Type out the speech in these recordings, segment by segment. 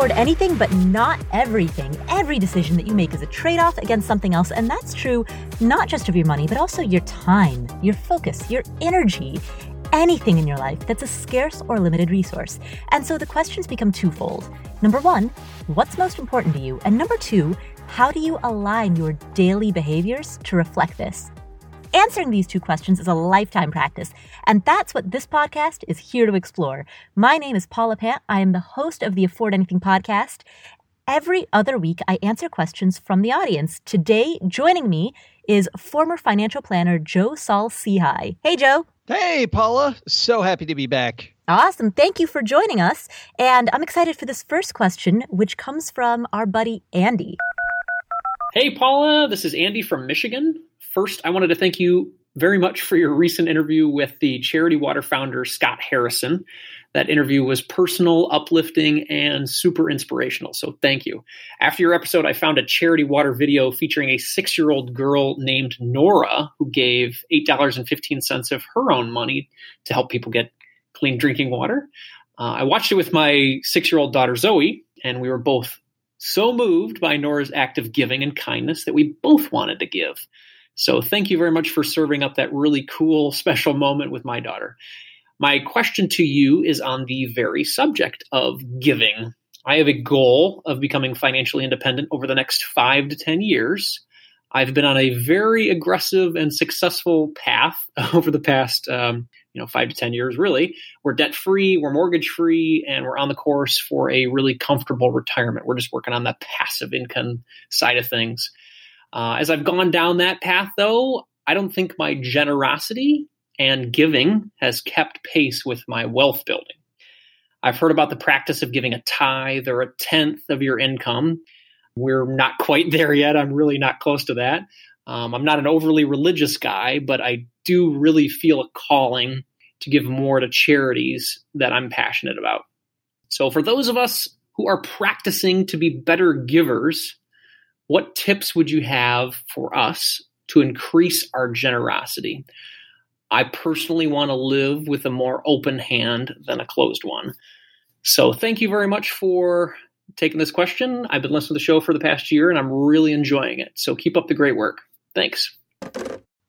afford anything, but not everything. Every decision that you make is a trade off against something else. And that's true not just of your money, but also your time, your focus, your energy, anything in your life that's a scarce or limited resource. And so the questions become twofold. Number one, what's most important to you? And number two, how do you align your daily behaviors to reflect this? Answering these two questions is a lifetime practice, and that's what this podcast is here to explore. My name is Paula Pant. I am the host of the Afford Anything podcast. Every other week, I answer questions from the audience. Today, joining me is former financial planner Joe Saul Sehy. Hey, Joe. Hey, Paula. So happy to be back. Awesome. Thank you for joining us. And I'm excited for this first question, which comes from our buddy Andy. Hey, Paula. This is Andy from Michigan. First, I wanted to thank you very much for your recent interview with the Charity Water founder, Scott Harrison. That interview was personal, uplifting, and super inspirational. So thank you. After your episode, I found a Charity Water video featuring a six year old girl named Nora who gave $8.15 of her own money to help people get clean drinking water. Uh, I watched it with my six year old daughter, Zoe, and we were both so moved by Nora's act of giving and kindness that we both wanted to give. So thank you very much for serving up that really cool, special moment with my daughter. My question to you is on the very subject of giving. I have a goal of becoming financially independent over the next five to 10 years. I've been on a very aggressive and successful path over the past, um, you know, five to 10 years, really. We're debt free, we're mortgage free, and we're on the course for a really comfortable retirement. We're just working on the passive income side of things. Uh, as I've gone down that path, though, I don't think my generosity and giving has kept pace with my wealth building. I've heard about the practice of giving a tithe or a tenth of your income. We're not quite there yet. I'm really not close to that. Um, I'm not an overly religious guy, but I do really feel a calling to give more to charities that I'm passionate about. So, for those of us who are practicing to be better givers, what tips would you have for us to increase our generosity? I personally want to live with a more open hand than a closed one. So, thank you very much for taking this question. I've been listening to the show for the past year and I'm really enjoying it. So, keep up the great work. Thanks.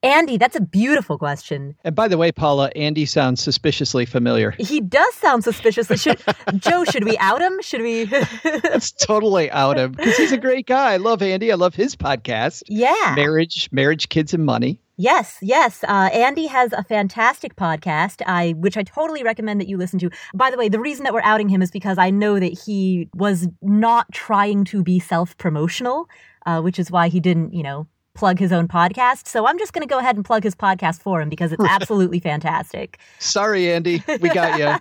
Andy, that's a beautiful question. And by the way, Paula, Andy sounds suspiciously familiar. He does sound suspiciously. Should, Joe, should we out him? Should we? Let's totally out him because he's a great guy. I love Andy. I love his podcast. Yeah. Marriage, marriage, kids, and money. Yes, yes. Uh, Andy has a fantastic podcast, I which I totally recommend that you listen to. By the way, the reason that we're outing him is because I know that he was not trying to be self promotional, uh, which is why he didn't, you know, plug his own podcast. So I'm just going to go ahead and plug his podcast for him because it's absolutely fantastic. Sorry, Andy. We got you.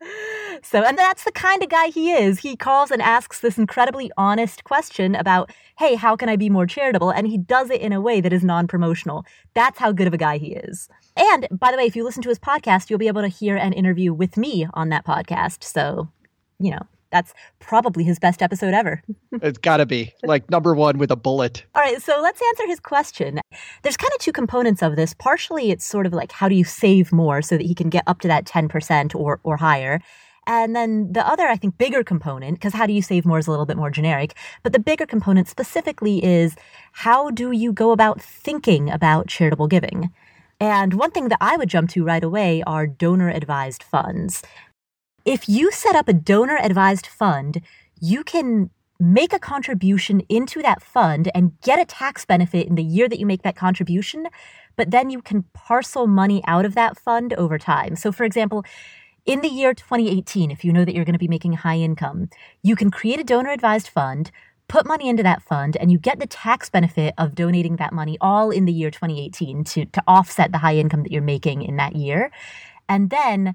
so, and that's the kind of guy he is. He calls and asks this incredibly honest question about, hey, how can I be more charitable? And he does it in a way that is non promotional. That's how good of a guy he is. And by the way, if you listen to his podcast, you'll be able to hear an interview with me on that podcast. So, you know, that's probably his best episode ever. it's got to be like number one with a bullet. All right, so let's answer his question. There's kind of two components of this. Partially, it's sort of like how do you save more so that he can get up to that 10% or, or higher. And then the other, I think, bigger component, because how do you save more is a little bit more generic, but the bigger component specifically is how do you go about thinking about charitable giving? And one thing that I would jump to right away are donor advised funds. If you set up a donor advised fund, you can make a contribution into that fund and get a tax benefit in the year that you make that contribution, but then you can parcel money out of that fund over time. So, for example, in the year 2018, if you know that you're going to be making high income, you can create a donor advised fund, put money into that fund, and you get the tax benefit of donating that money all in the year 2018 to, to offset the high income that you're making in that year. And then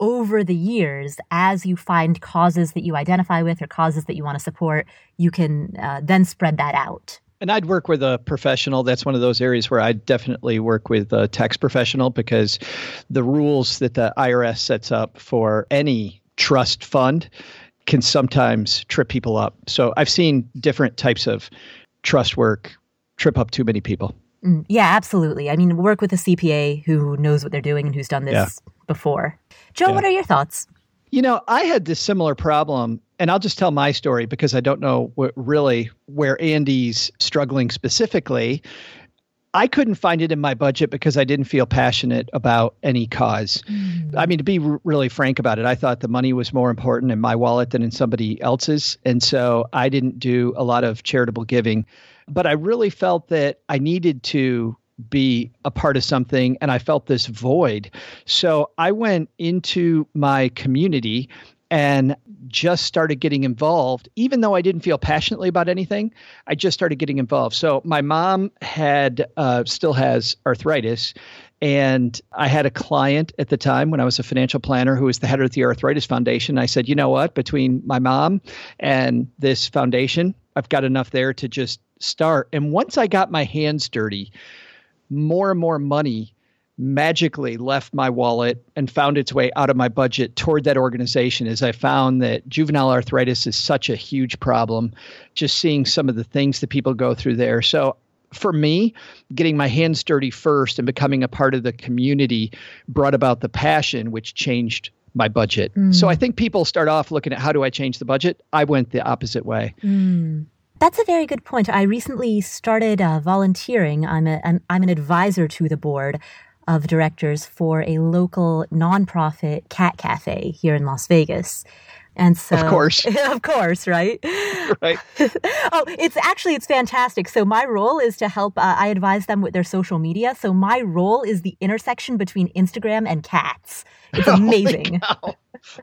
over the years, as you find causes that you identify with or causes that you want to support, you can uh, then spread that out. And I'd work with a professional. That's one of those areas where I definitely work with a tax professional because the rules that the IRS sets up for any trust fund can sometimes trip people up. So I've seen different types of trust work trip up too many people. Mm, yeah, absolutely. I mean, work with a CPA who knows what they're doing and who's done this yeah. before. Joe, yeah. what are your thoughts? You know, I had this similar problem and I'll just tell my story because I don't know what really where Andy's struggling specifically. I couldn't find it in my budget because I didn't feel passionate about any cause. Mm. I mean, to be r- really frank about it, I thought the money was more important in my wallet than in somebody else's. And so I didn't do a lot of charitable giving. But I really felt that I needed to be a part of something and I felt this void. So I went into my community and just started getting involved even though i didn't feel passionately about anything i just started getting involved so my mom had uh, still has arthritis and I had a client at the time when I was a financial planner who was the head of the Arthritis Foundation. I said, you know what? Between my mom and this foundation, I've got enough there to just start. And once I got my hands dirty, more and more money magically left my wallet and found its way out of my budget toward that organization as I found that juvenile arthritis is such a huge problem, just seeing some of the things that people go through there. So for me, getting my hands dirty first and becoming a part of the community brought about the passion, which changed my budget. Mm. So I think people start off looking at how do I change the budget? I went the opposite way. Mm. That's a very good point. I recently started uh, volunteering. I'm, a, I'm, I'm an advisor to the board of directors for a local nonprofit cat cafe here in Las Vegas. And so, of course, of course, right? Right. oh, it's actually it's fantastic. So my role is to help. Uh, I advise them with their social media. So my role is the intersection between Instagram and cats. It's amazing.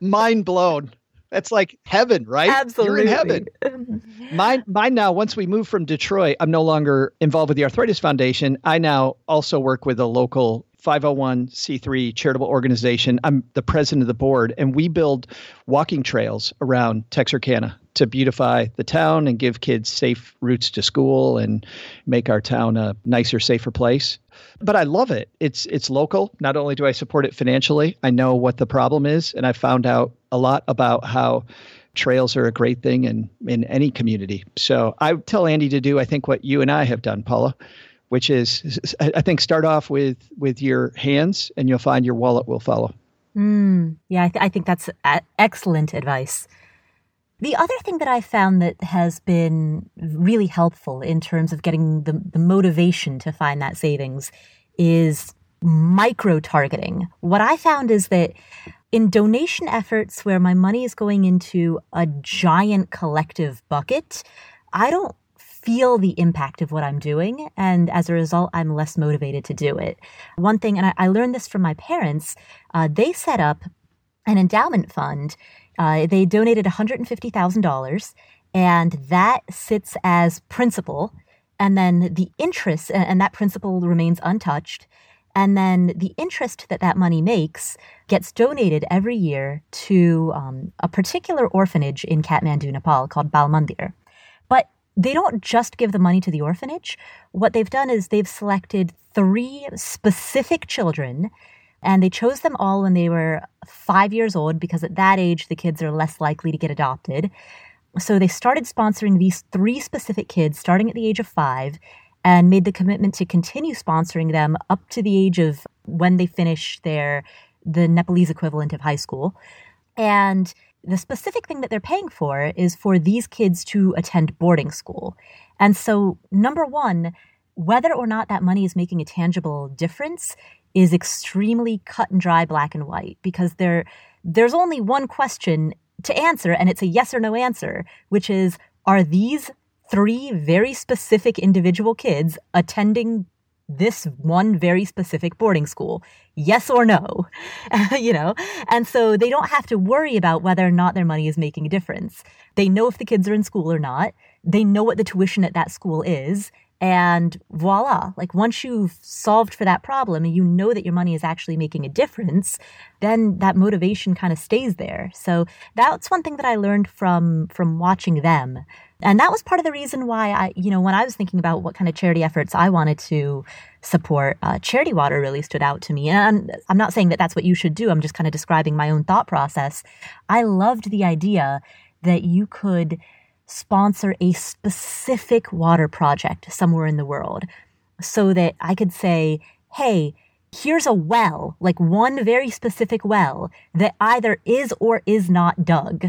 Mind blown. That's like heaven, right? Absolutely. You're in heaven. mine, mine now, once we move from Detroit, I'm no longer involved with the Arthritis Foundation. I now also work with a local 501c3 charitable organization. I'm the president of the board, and we build walking trails around Texarkana to beautify the town and give kids safe routes to school and make our town a nicer, safer place. But I love it. It's it's local. Not only do I support it financially, I know what the problem is, and I found out a lot about how trails are a great thing in in any community. So I tell Andy to do I think what you and I have done, Paula which is I think start off with with your hands, and you'll find your wallet will follow. Mm, yeah, I, th- I think that's excellent advice. The other thing that I found that has been really helpful in terms of getting the, the motivation to find that savings is micro targeting. What I found is that in donation efforts where my money is going into a giant collective bucket, I don't feel the impact of what I'm doing. And as a result, I'm less motivated to do it. One thing, and I, I learned this from my parents, uh, they set up an endowment fund. Uh, they donated $150,000, and that sits as principal. And then the interest, and that principal remains untouched. And then the interest that that money makes gets donated every year to um, a particular orphanage in Kathmandu, Nepal called Bal Mandir. But they don't just give the money to the orphanage. What they've done is they've selected three specific children and they chose them all when they were five years old because at that age the kids are less likely to get adopted. So they started sponsoring these three specific kids starting at the age of five and made the commitment to continue sponsoring them up to the age of when they finish their the Nepalese equivalent of high school. And the specific thing that they're paying for is for these kids to attend boarding school. And so, number one, whether or not that money is making a tangible difference is extremely cut and dry, black and white, because there, there's only one question to answer, and it's a yes or no answer, which is Are these three very specific individual kids attending this one very specific boarding school? Yes or no? you know? And so they don't have to worry about whether or not their money is making a difference. They know if the kids are in school or not. They know what the tuition at that school is. And voila, like once you've solved for that problem and you know that your money is actually making a difference, then that motivation kind of stays there. So that's one thing that I learned from from watching them and that was part of the reason why I, you know, when I was thinking about what kind of charity efforts I wanted to support, uh, Charity Water really stood out to me. And I'm, I'm not saying that that's what you should do. I'm just kind of describing my own thought process. I loved the idea that you could sponsor a specific water project somewhere in the world so that I could say, hey, here's a well, like one very specific well that either is or is not dug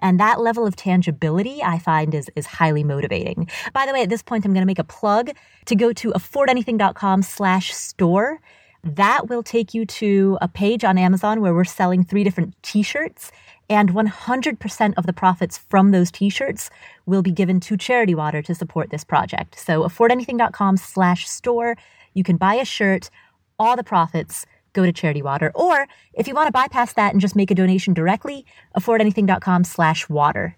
And that level of tangibility I find is, is highly motivating. By the way, at this point, I'm going to make a plug to go to affordanything.com slash store. That will take you to a page on Amazon where we're selling three different t-shirts and 100% of the profits from those t-shirts will be given to Charity Water to support this project. So affordanything.com slash store. You can buy a shirt. All the profits go to Charity Water. Or if you want to bypass that and just make a donation directly, affordanything.com slash water.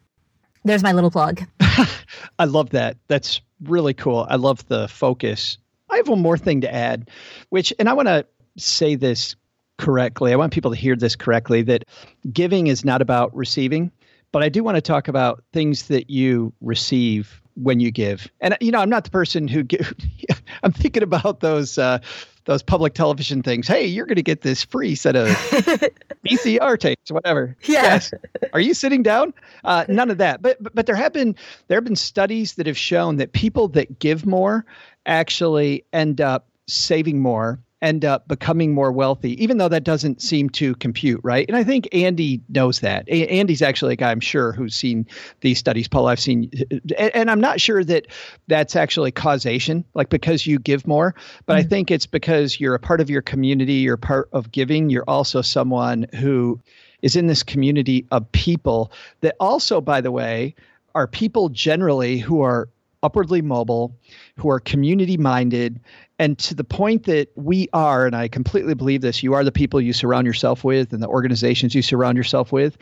There's my little plug. I love that. That's really cool. I love the focus. I have one more thing to add, which, and I want to say this correctly. I want people to hear this correctly that giving is not about receiving, but I do want to talk about things that you receive when you give. And you know, I'm not the person who give I'm thinking about those uh those public television things. Hey, you're going to get this free set of VCR tapes, whatever. Yeah. Yes. Are you sitting down? Uh, none of that. But, but but there have been there have been studies that have shown that people that give more actually end up saving more end up becoming more wealthy, even though that doesn't seem to compute, right? And I think Andy knows that. A- Andy's actually a guy I'm sure who's seen these studies. Paul, I've seen, and, and, I'm not sure that that's actually causation, like because you give more, but mm-hmm. I think it's because you're a part of your community, you're part of giving, you're also someone who is in this community of people that also, by the way, are people generally who are upwardly mobile, who are community minded, and to the point that we are, and I completely believe this, you are the people you surround yourself with and the organizations you surround yourself with.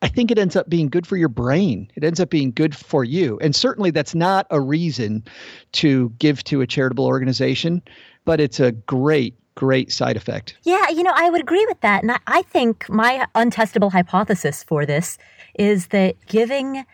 I think it ends up being good for your brain. It ends up being good for you. And certainly that's not a reason to give to a charitable organization, but it's a great, great side effect. Yeah, you know, I would agree with that. And I think my untestable hypothesis for this is that giving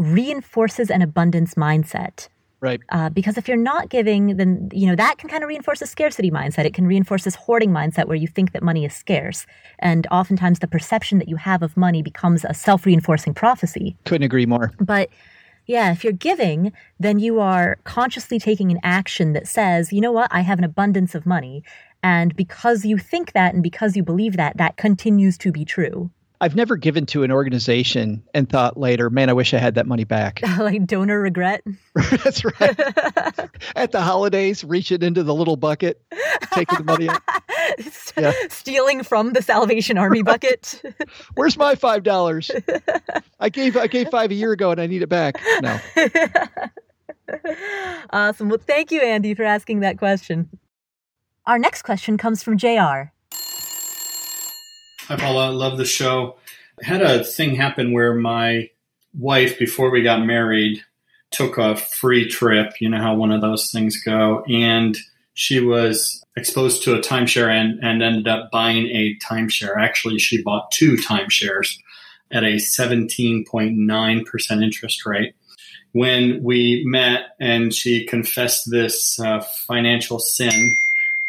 reinforces an abundance mindset. Right. Uh, because if you're not giving, then, you know, that can kind of reinforce a scarcity mindset. It can reinforce this hoarding mindset where you think that money is scarce. And oftentimes the perception that you have of money becomes a self reinforcing prophecy. Couldn't agree more. But yeah, if you're giving, then you are consciously taking an action that says, you know what, I have an abundance of money. And because you think that and because you believe that, that continues to be true. I've never given to an organization and thought later, man, I wish I had that money back. like donor regret. That's right. At the holidays, reaching into the little bucket, taking the money out. yeah. Stealing from the Salvation Army bucket. Where's my five dollars? I gave I gave five a year ago and I need it back. No. awesome. Well, thank you, Andy, for asking that question. Our next question comes from JR. Hi, Paula. I love the show. I had a thing happen where my wife, before we got married, took a free trip. You know how one of those things go. And she was exposed to a timeshare and, and ended up buying a timeshare. Actually, she bought two timeshares at a 17.9% interest rate. When we met and she confessed this uh, financial sin,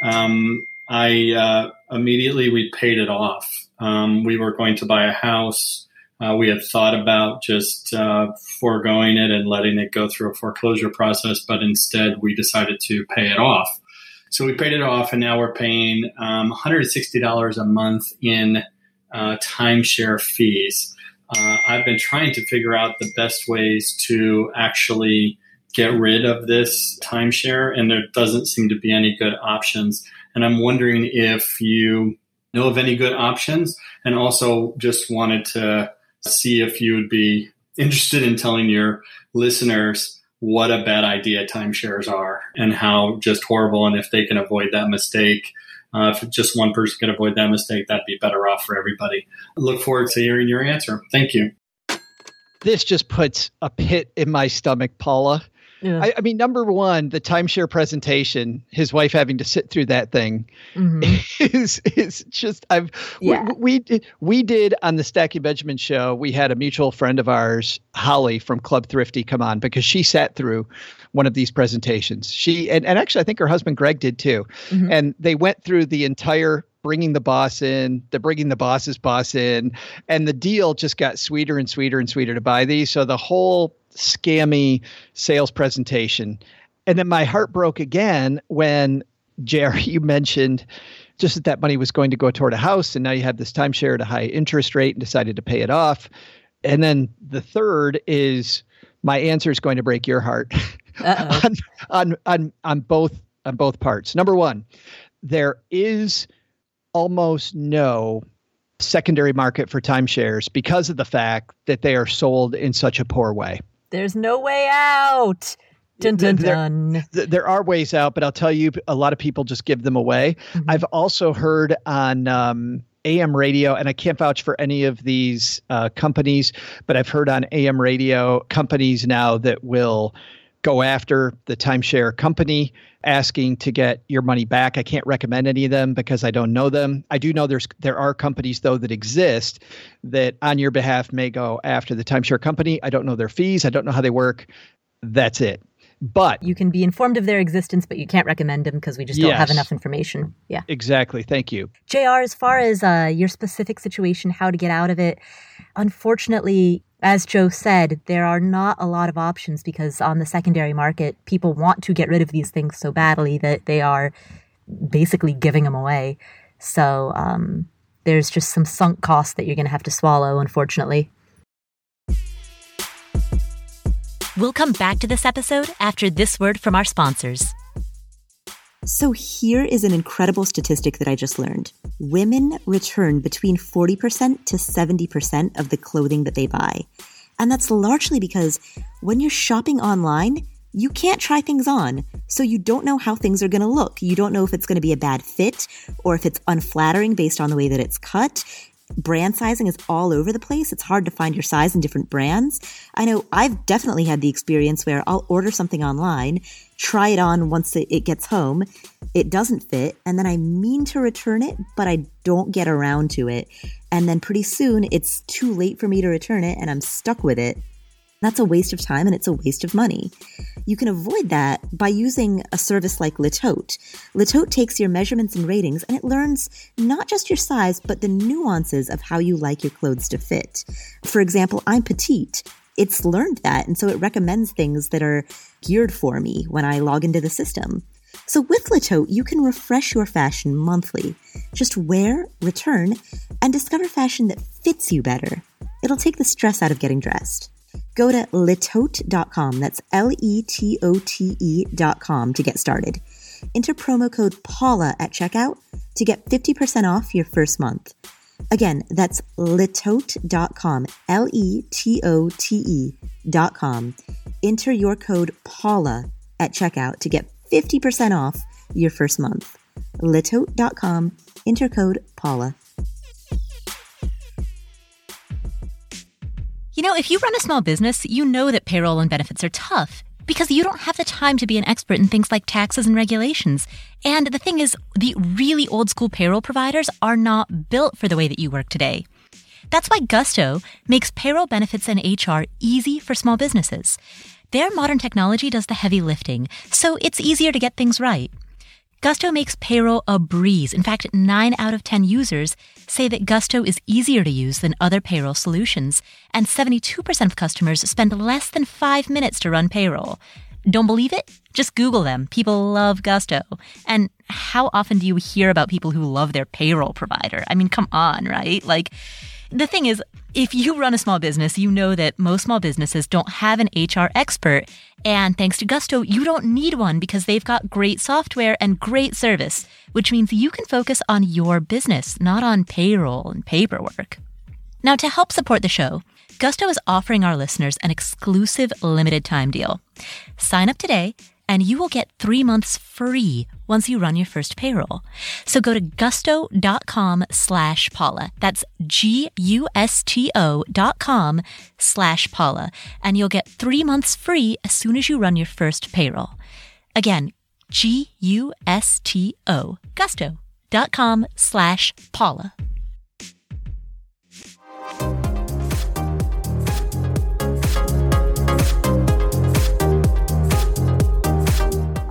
um, I uh, immediately we paid it off. Um, we were going to buy a house. Uh, we had thought about just uh, foregoing it and letting it go through a foreclosure process, but instead we decided to pay it off. So we paid it off, and now we're paying um, $160 a month in uh, timeshare fees. Uh, I've been trying to figure out the best ways to actually get rid of this timeshare, and there doesn't seem to be any good options. And I'm wondering if you know of any good options and also just wanted to see if you would be interested in telling your listeners what a bad idea timeshares are and how just horrible and if they can avoid that mistake uh, if just one person can avoid that mistake that'd be better off for everybody. Look forward to hearing your answer. Thank you. This just puts a pit in my stomach paula yeah. I, I, mean, number one, the timeshare presentation, his wife having to sit through that thing mm-hmm. is is just I've yeah. we, we we did on the Stacking Benjamin show. We had a mutual friend of ours, Holly from Club Thrifty, come on because she sat through one of these presentations. She and, and actually I think her husband Greg did too, mm-hmm. and they went through the entire bringing the boss in, the bringing the boss's boss in, and the deal just got sweeter and sweeter and sweeter to buy these. So the whole scammy sales presentation. And then my heart broke again when Jerry, you mentioned just that that money was going to go toward a house, and now you have this timeshare at a high interest rate and decided to pay it off. And then the third is my answer is going to break your heart on, on on on both on both parts. Number one, there is almost no secondary market for timeshares because of the fact that they are sold in such a poor way. There's no way out. Dun, dun, dun. There, there, are ways out, but I'll tell you, a lot of people just give them away. Mm-hmm. I've also heard on um, AM radio, and I can't vouch for any of these uh, companies, but I've heard on AM radio companies now that will go after the timeshare company asking to get your money back. I can't recommend any of them because I don't know them. I do know there's there are companies though that exist that on your behalf may go after the timeshare company. I don't know their fees. I don't know how they work. That's it. But you can be informed of their existence, but you can't recommend them because we just don't yes, have enough information. Yeah. Exactly. Thank you. JR, as far as uh, your specific situation, how to get out of it, unfortunately, as Joe said, there are not a lot of options because on the secondary market, people want to get rid of these things so badly that they are basically giving them away. So um, there's just some sunk cost that you're going to have to swallow, unfortunately. We'll come back to this episode after this word from our sponsors. So here is an incredible statistic that I just learned. Women return between 40% to 70% of the clothing that they buy. And that's largely because when you're shopping online, you can't try things on. So you don't know how things are going to look. You don't know if it's going to be a bad fit or if it's unflattering based on the way that it's cut brand sizing is all over the place. It's hard to find your size in different brands. I know I've definitely had the experience where I'll order something online, try it on once it, gets home, it doesn't fit, and then I mean to return it, but I don't get around to it. And then pretty soon it's too late for me to return it and I'm stuck with it. That's a waste of time and it's a waste of money. You can avoid that by using a service like Le Tote. Le Tote takes your measurements and ratings and it learns not just your size, but the nuances of how you like your clothes to fit. For example, I'm petite. It's learned that, and so it recommends things that are geared for me when I log into the system. So with Le Tote, you can refresh your fashion monthly. Just wear, return, and discover fashion that fits you better. It'll take the stress out of getting dressed. Go to letote.com, that's L E T O T E.com to get started. Enter promo code Paula at checkout to get 50% off your first month. Again, that's letote.com, L E T O T E.com. Enter your code Paula at checkout to get 50% off your first month. letote.com, enter code Paula. You know, if you run a small business, you know that payroll and benefits are tough because you don't have the time to be an expert in things like taxes and regulations. And the thing is, the really old school payroll providers are not built for the way that you work today. That's why Gusto makes payroll benefits and HR easy for small businesses. Their modern technology does the heavy lifting, so it's easier to get things right. Gusto makes payroll a breeze. In fact, 9 out of 10 users say that Gusto is easier to use than other payroll solutions, and 72% of customers spend less than 5 minutes to run payroll. Don't believe it? Just Google them. People love Gusto. And how often do you hear about people who love their payroll provider? I mean, come on, right? Like, the thing is, if you run a small business, you know that most small businesses don't have an HR expert. And thanks to Gusto, you don't need one because they've got great software and great service, which means you can focus on your business, not on payroll and paperwork. Now, to help support the show, Gusto is offering our listeners an exclusive limited time deal. Sign up today and you will get three months free once you run your first payroll. So go to gusto.com slash Paula. That's G-U-S-T-O dot com slash Paula. And you'll get three months free as soon as you run your first payroll. Again, G-U-S-T-O, gusto.com slash Paula.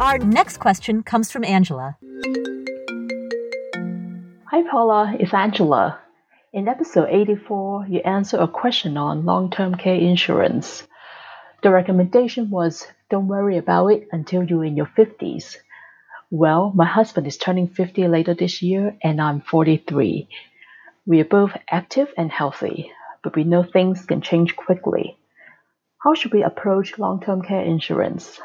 Our next question comes from Angela. Hi, Paula. It's Angela. In episode 84, you answered a question on long term care insurance. The recommendation was don't worry about it until you're in your 50s. Well, my husband is turning 50 later this year, and I'm 43. We are both active and healthy, but we know things can change quickly. How should we approach long term care insurance?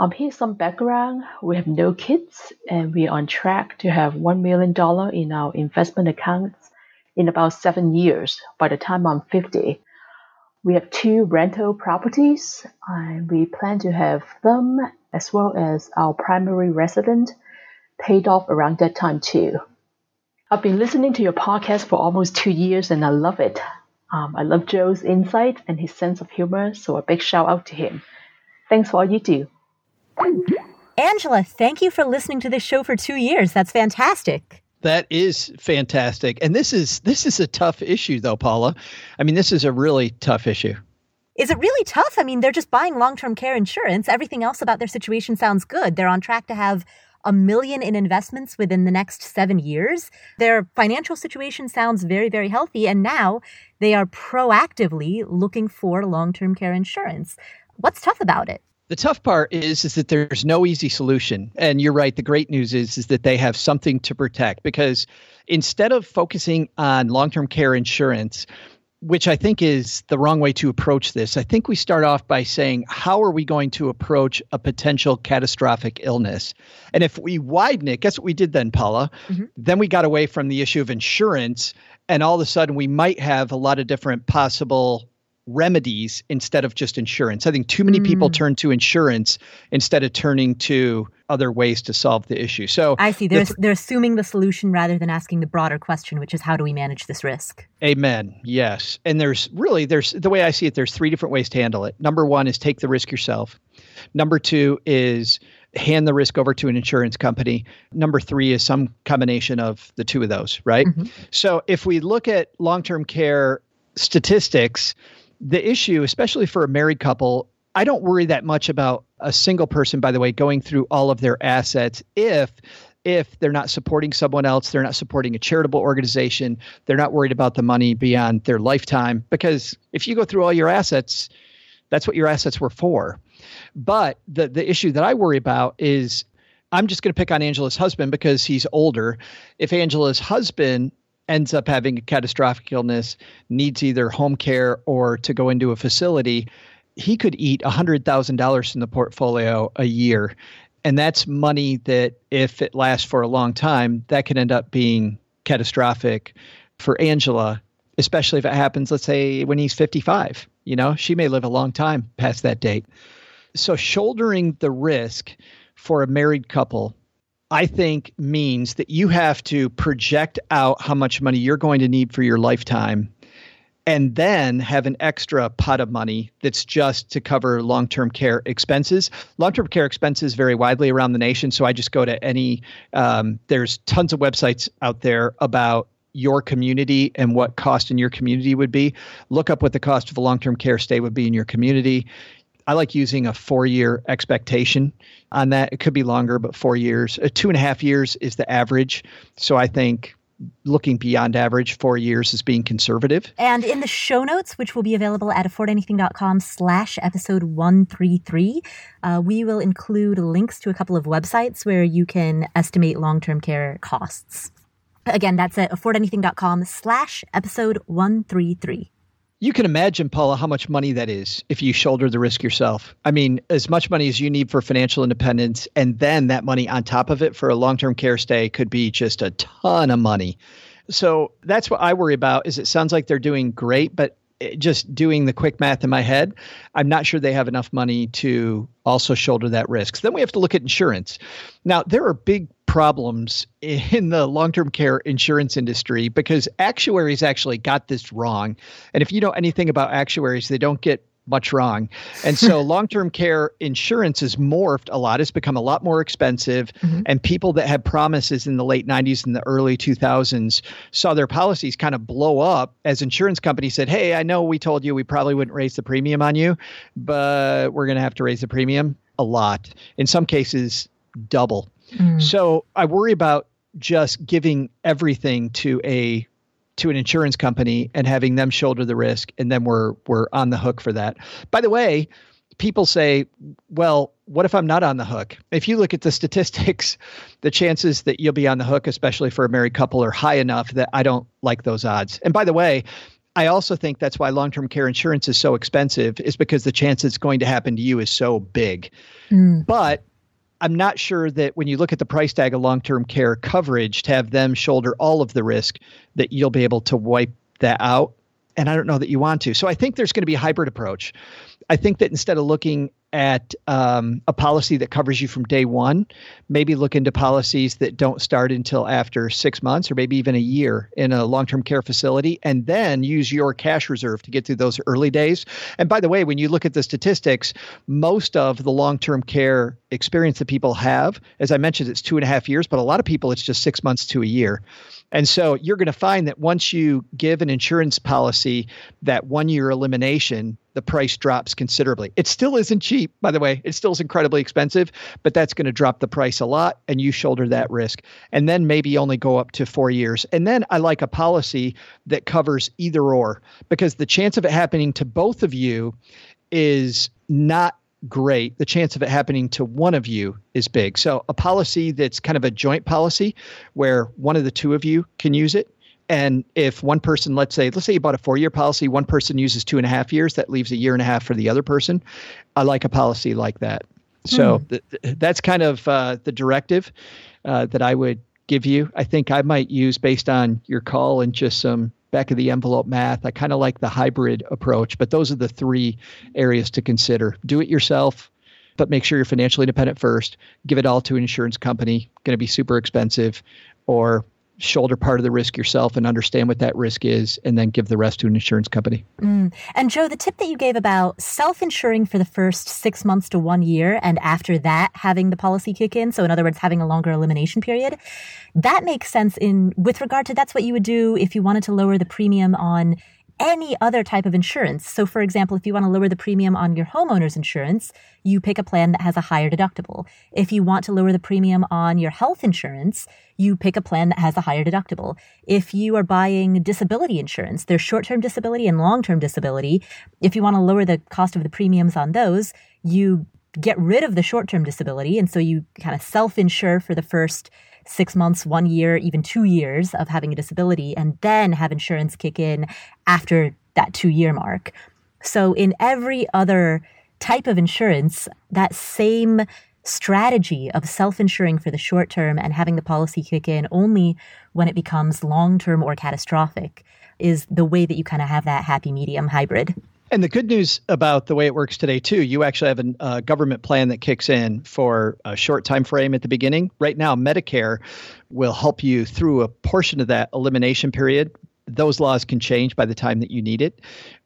Um, here's some background. We have no kids and we are on track to have $1 million in our investment accounts in about seven years by the time I'm 50. We have two rental properties and we plan to have them as well as our primary residence paid off around that time too. I've been listening to your podcast for almost two years and I love it. Um, I love Joe's insight and his sense of humor, so a big shout out to him. Thanks for all you do. Angela, thank you for listening to this show for two years. That's fantastic. That is fantastic. And this is this is a tough issue though, Paula. I mean, this is a really tough issue. Is it really tough? I mean, they're just buying long-term care insurance. Everything else about their situation sounds good. They're on track to have a million in investments within the next 7 years. Their financial situation sounds very very healthy and now they are proactively looking for long-term care insurance. What's tough about it? The tough part is is that there's no easy solution. And you're right, the great news is is that they have something to protect because instead of focusing on long-term care insurance, which I think is the wrong way to approach this. I think we start off by saying, how are we going to approach a potential catastrophic illness? And if we widen it, guess what we did then, Paula? Mm-hmm. Then we got away from the issue of insurance, and all of a sudden we might have a lot of different possible remedies instead of just insurance. I think too many mm. people turn to insurance instead of turning to other ways to solve the issue. So I see. They're, the, they're assuming the solution rather than asking the broader question, which is how do we manage this risk? Amen. Yes. And there's really there's the way I see it, there's three different ways to handle it. Number one is take the risk yourself. Number two is hand the risk over to an insurance company. Number three is some combination of the two of those, right? Mm-hmm. So if we look at long term care statistics, the issue, especially for a married couple, I don't worry that much about a single person, by the way, going through all of their assets if if they're not supporting someone else, they're not supporting a charitable organization, they're not worried about the money beyond their lifetime. Because if you go through all your assets, that's what your assets were for. But the the issue that I worry about is I'm just going to pick on Angela's husband because he's older. If Angela's husband ends up having a catastrophic illness, needs either home care or to go into a facility, he could eat $100,000 in the portfolio a year. And that's money that, if it lasts for a long time, that can end up being catastrophic for Angela, especially if it happens, let's say, when he's 55. You know, she may live a long time past that date. So, shouldering the risk for a married couple I think means that you have to project out how much money you're going to need for your lifetime and then have an extra pot of money that's just to cover long-term care expenses. Long-term care expenses vary widely around the nation, so I just go to any. Um, there's tons of websites out there about your community and what cost in your community would be. Look up what the cost of a long-term care stay would be in your community. I like using a four year expectation on that. It could be longer, but four years, uh, two and a half years is the average. So I think looking beyond average, four years is being conservative. And in the show notes, which will be available at affordanything.com slash episode 133, uh, we will include links to a couple of websites where you can estimate long-term care costs. Again, that's at affordanything.com slash episode 133 you can imagine, Paula, how much money that is if you shoulder the risk yourself. I mean, as much money as you need for financial independence, and then that money on top of it for a long term care stay could be just a ton of money. So that's what I worry about. Is it sounds like they're doing great, but just doing the quick math in my head, I'm not sure they have enough money to also shoulder that risk. So then we have to look at insurance. Now, there are big problems in the long term care insurance industry because actuaries actually got this wrong. And if you know anything about actuaries, they don't get much wrong. And so long term care insurance has morphed a lot. It's become a lot more expensive. Mm-hmm. And people that had promises in the late 90s and the early 2000s saw their policies kind of blow up as insurance companies said, Hey, I know we told you we probably wouldn't raise the premium on you, but we're going to have to raise the premium a lot. In some cases, double. Mm. So I worry about just giving everything to a to an insurance company and having them shoulder the risk and then we're we're on the hook for that. By the way, people say, well, what if I'm not on the hook? If you look at the statistics, the chances that you'll be on the hook, especially for a married couple, are high enough that I don't like those odds. And by the way, I also think that's why long term care insurance is so expensive, is because the chance it's going to happen to you is so big. Mm. But I'm not sure that when you look at the price tag of long term care coverage, to have them shoulder all of the risk, that you'll be able to wipe that out. And I don't know that you want to. So I think there's going to be a hybrid approach. I think that instead of looking at um, a policy that covers you from day one, maybe look into policies that don't start until after six months or maybe even a year in a long term care facility, and then use your cash reserve to get through those early days. And by the way, when you look at the statistics, most of the long term care experience that people have, as I mentioned, it's two and a half years, but a lot of people, it's just six months to a year. And so you're going to find that once you give an insurance policy that one year elimination, the price drops considerably. It still isn't cheap, by the way. It still is incredibly expensive, but that's going to drop the price a lot and you shoulder that risk. And then maybe only go up to four years. And then I like a policy that covers either or because the chance of it happening to both of you is not great, the chance of it happening to one of you is big. So a policy that's kind of a joint policy where one of the two of you can use it. And if one person, let's say, let's say you bought a four year policy, one person uses two and a half years, that leaves a year and a half for the other person. I like a policy like that. So hmm. th- that's kind of uh, the directive uh, that I would give you. I think I might use based on your call and just some back of the envelope math. I kind of like the hybrid approach, but those are the three areas to consider. Do it yourself, but make sure you're financially independent first. Give it all to an insurance company, going to be super expensive, or shoulder part of the risk yourself and understand what that risk is and then give the rest to an insurance company. Mm. And Joe, the tip that you gave about self insuring for the first six months to one year and after that having the policy kick in, so in other words, having a longer elimination period, that makes sense in with regard to that's what you would do if you wanted to lower the premium on any other type of insurance. So, for example, if you want to lower the premium on your homeowner's insurance, you pick a plan that has a higher deductible. If you want to lower the premium on your health insurance, you pick a plan that has a higher deductible. If you are buying disability insurance, there's short term disability and long term disability. If you want to lower the cost of the premiums on those, you get rid of the short term disability. And so you kind of self insure for the first six months, one year, even two years of having a disability, and then have insurance kick in after that two year mark. So, in every other type of insurance, that same strategy of self insuring for the short term and having the policy kick in only when it becomes long term or catastrophic is the way that you kind of have that happy medium hybrid. And the good news about the way it works today too, you actually have a uh, government plan that kicks in for a short time frame at the beginning. Right now, Medicare will help you through a portion of that elimination period. Those laws can change by the time that you need it,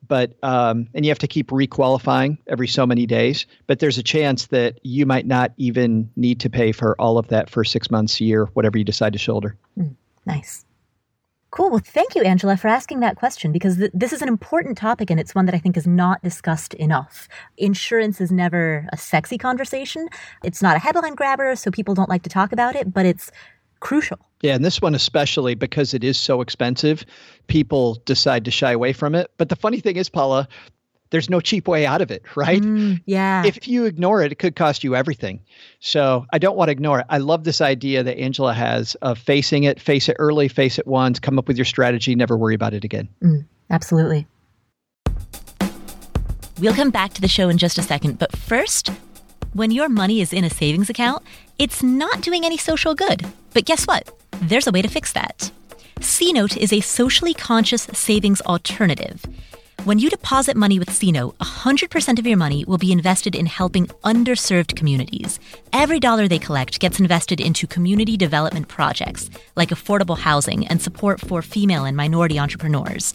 but um, and you have to keep requalifying every so many days. But there's a chance that you might not even need to pay for all of that for six months, a year, whatever you decide to shoulder. Mm, nice. Cool. Well, thank you, Angela, for asking that question because th- this is an important topic and it's one that I think is not discussed enough. Insurance is never a sexy conversation. It's not a headline grabber, so people don't like to talk about it, but it's crucial. Yeah, and this one especially because it is so expensive, people decide to shy away from it. But the funny thing is, Paula, there's no cheap way out of it, right? Mm, yeah. If you ignore it, it could cost you everything. So I don't want to ignore it. I love this idea that Angela has of facing it, face it early, face it once, come up with your strategy, never worry about it again. Mm, absolutely. We'll come back to the show in just a second, but first, when your money is in a savings account, it's not doing any social good. But guess what? There's a way to fix that. CNote is a socially conscious savings alternative. When you deposit money with CNote, 100% of your money will be invested in helping underserved communities. Every dollar they collect gets invested into community development projects like affordable housing and support for female and minority entrepreneurs.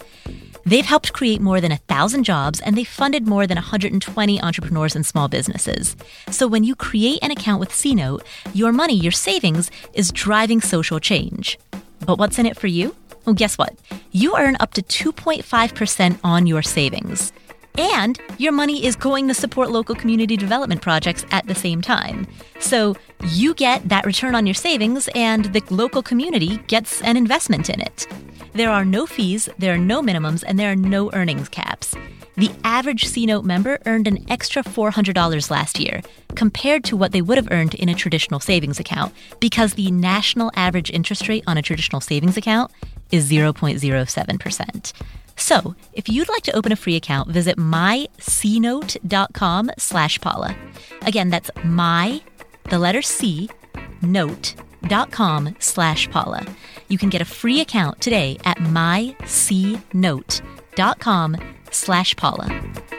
They've helped create more than a thousand jobs and they've funded more than 120 entrepreneurs and small businesses. So when you create an account with CNote, your money, your savings, is driving social change. But what's in it for you? Well, guess what? You earn up to 2.5% on your savings. And your money is going to support local community development projects at the same time. So you get that return on your savings, and the local community gets an investment in it. There are no fees, there are no minimums, and there are no earnings caps. The average CNote member earned an extra $400 last year compared to what they would have earned in a traditional savings account because the national average interest rate on a traditional savings account is 0.07%. So, if you'd like to open a free account, visit mycnote.com slash Paula. Again, that's my, the letter C, note.com slash Paula. You can get a free account today at mycnote.com slash Paula.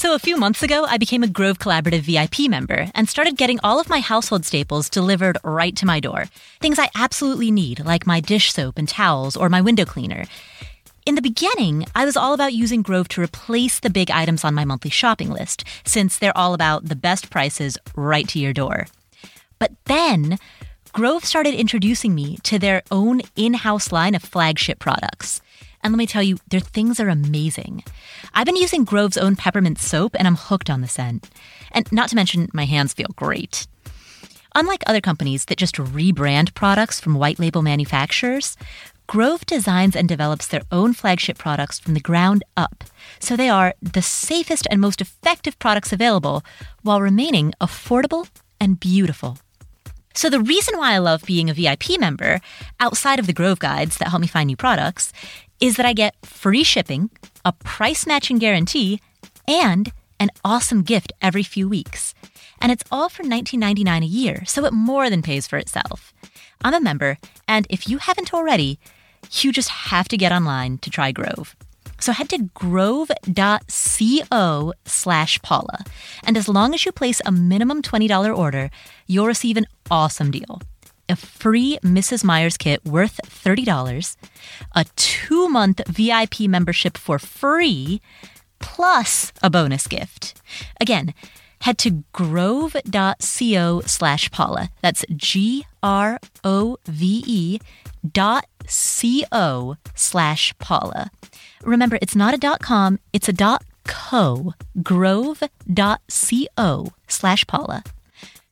So, a few months ago, I became a Grove Collaborative VIP member and started getting all of my household staples delivered right to my door. Things I absolutely need, like my dish soap and towels or my window cleaner. In the beginning, I was all about using Grove to replace the big items on my monthly shopping list, since they're all about the best prices right to your door. But then, Grove started introducing me to their own in house line of flagship products. And let me tell you, their things are amazing. I've been using Grove's own peppermint soap and I'm hooked on the scent. And not to mention, my hands feel great. Unlike other companies that just rebrand products from white label manufacturers, Grove designs and develops their own flagship products from the ground up. So they are the safest and most effective products available while remaining affordable and beautiful. So, the reason why I love being a VIP member, outside of the Grove guides that help me find new products, is that I get free shipping, a price matching guarantee, and an awesome gift every few weeks. And it's all for $19.99 a year, so it more than pays for itself. I'm a member, and if you haven't already, you just have to get online to try Grove. So head to grove.co slash Paula. And as long as you place a minimum $20 order, you'll receive an awesome deal a free Mrs. Meyer's kit worth $30, a two month VIP membership for free, plus a bonus gift. Again, head to grove.co slash Paula. That's G R O V E dot C O slash Paula. Remember, it's not a dot com, it's a dot co. Grove.co slash Paula.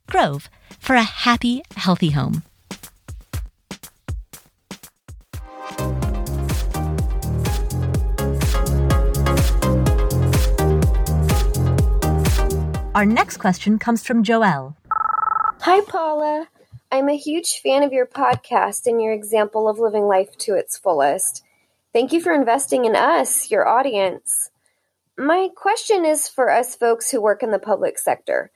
Grove for a happy, healthy home. Our next question comes from Joelle. Hi, Paula. I'm a huge fan of your podcast and your example of living life to its fullest. Thank you for investing in us, your audience. My question is for us folks who work in the public sector.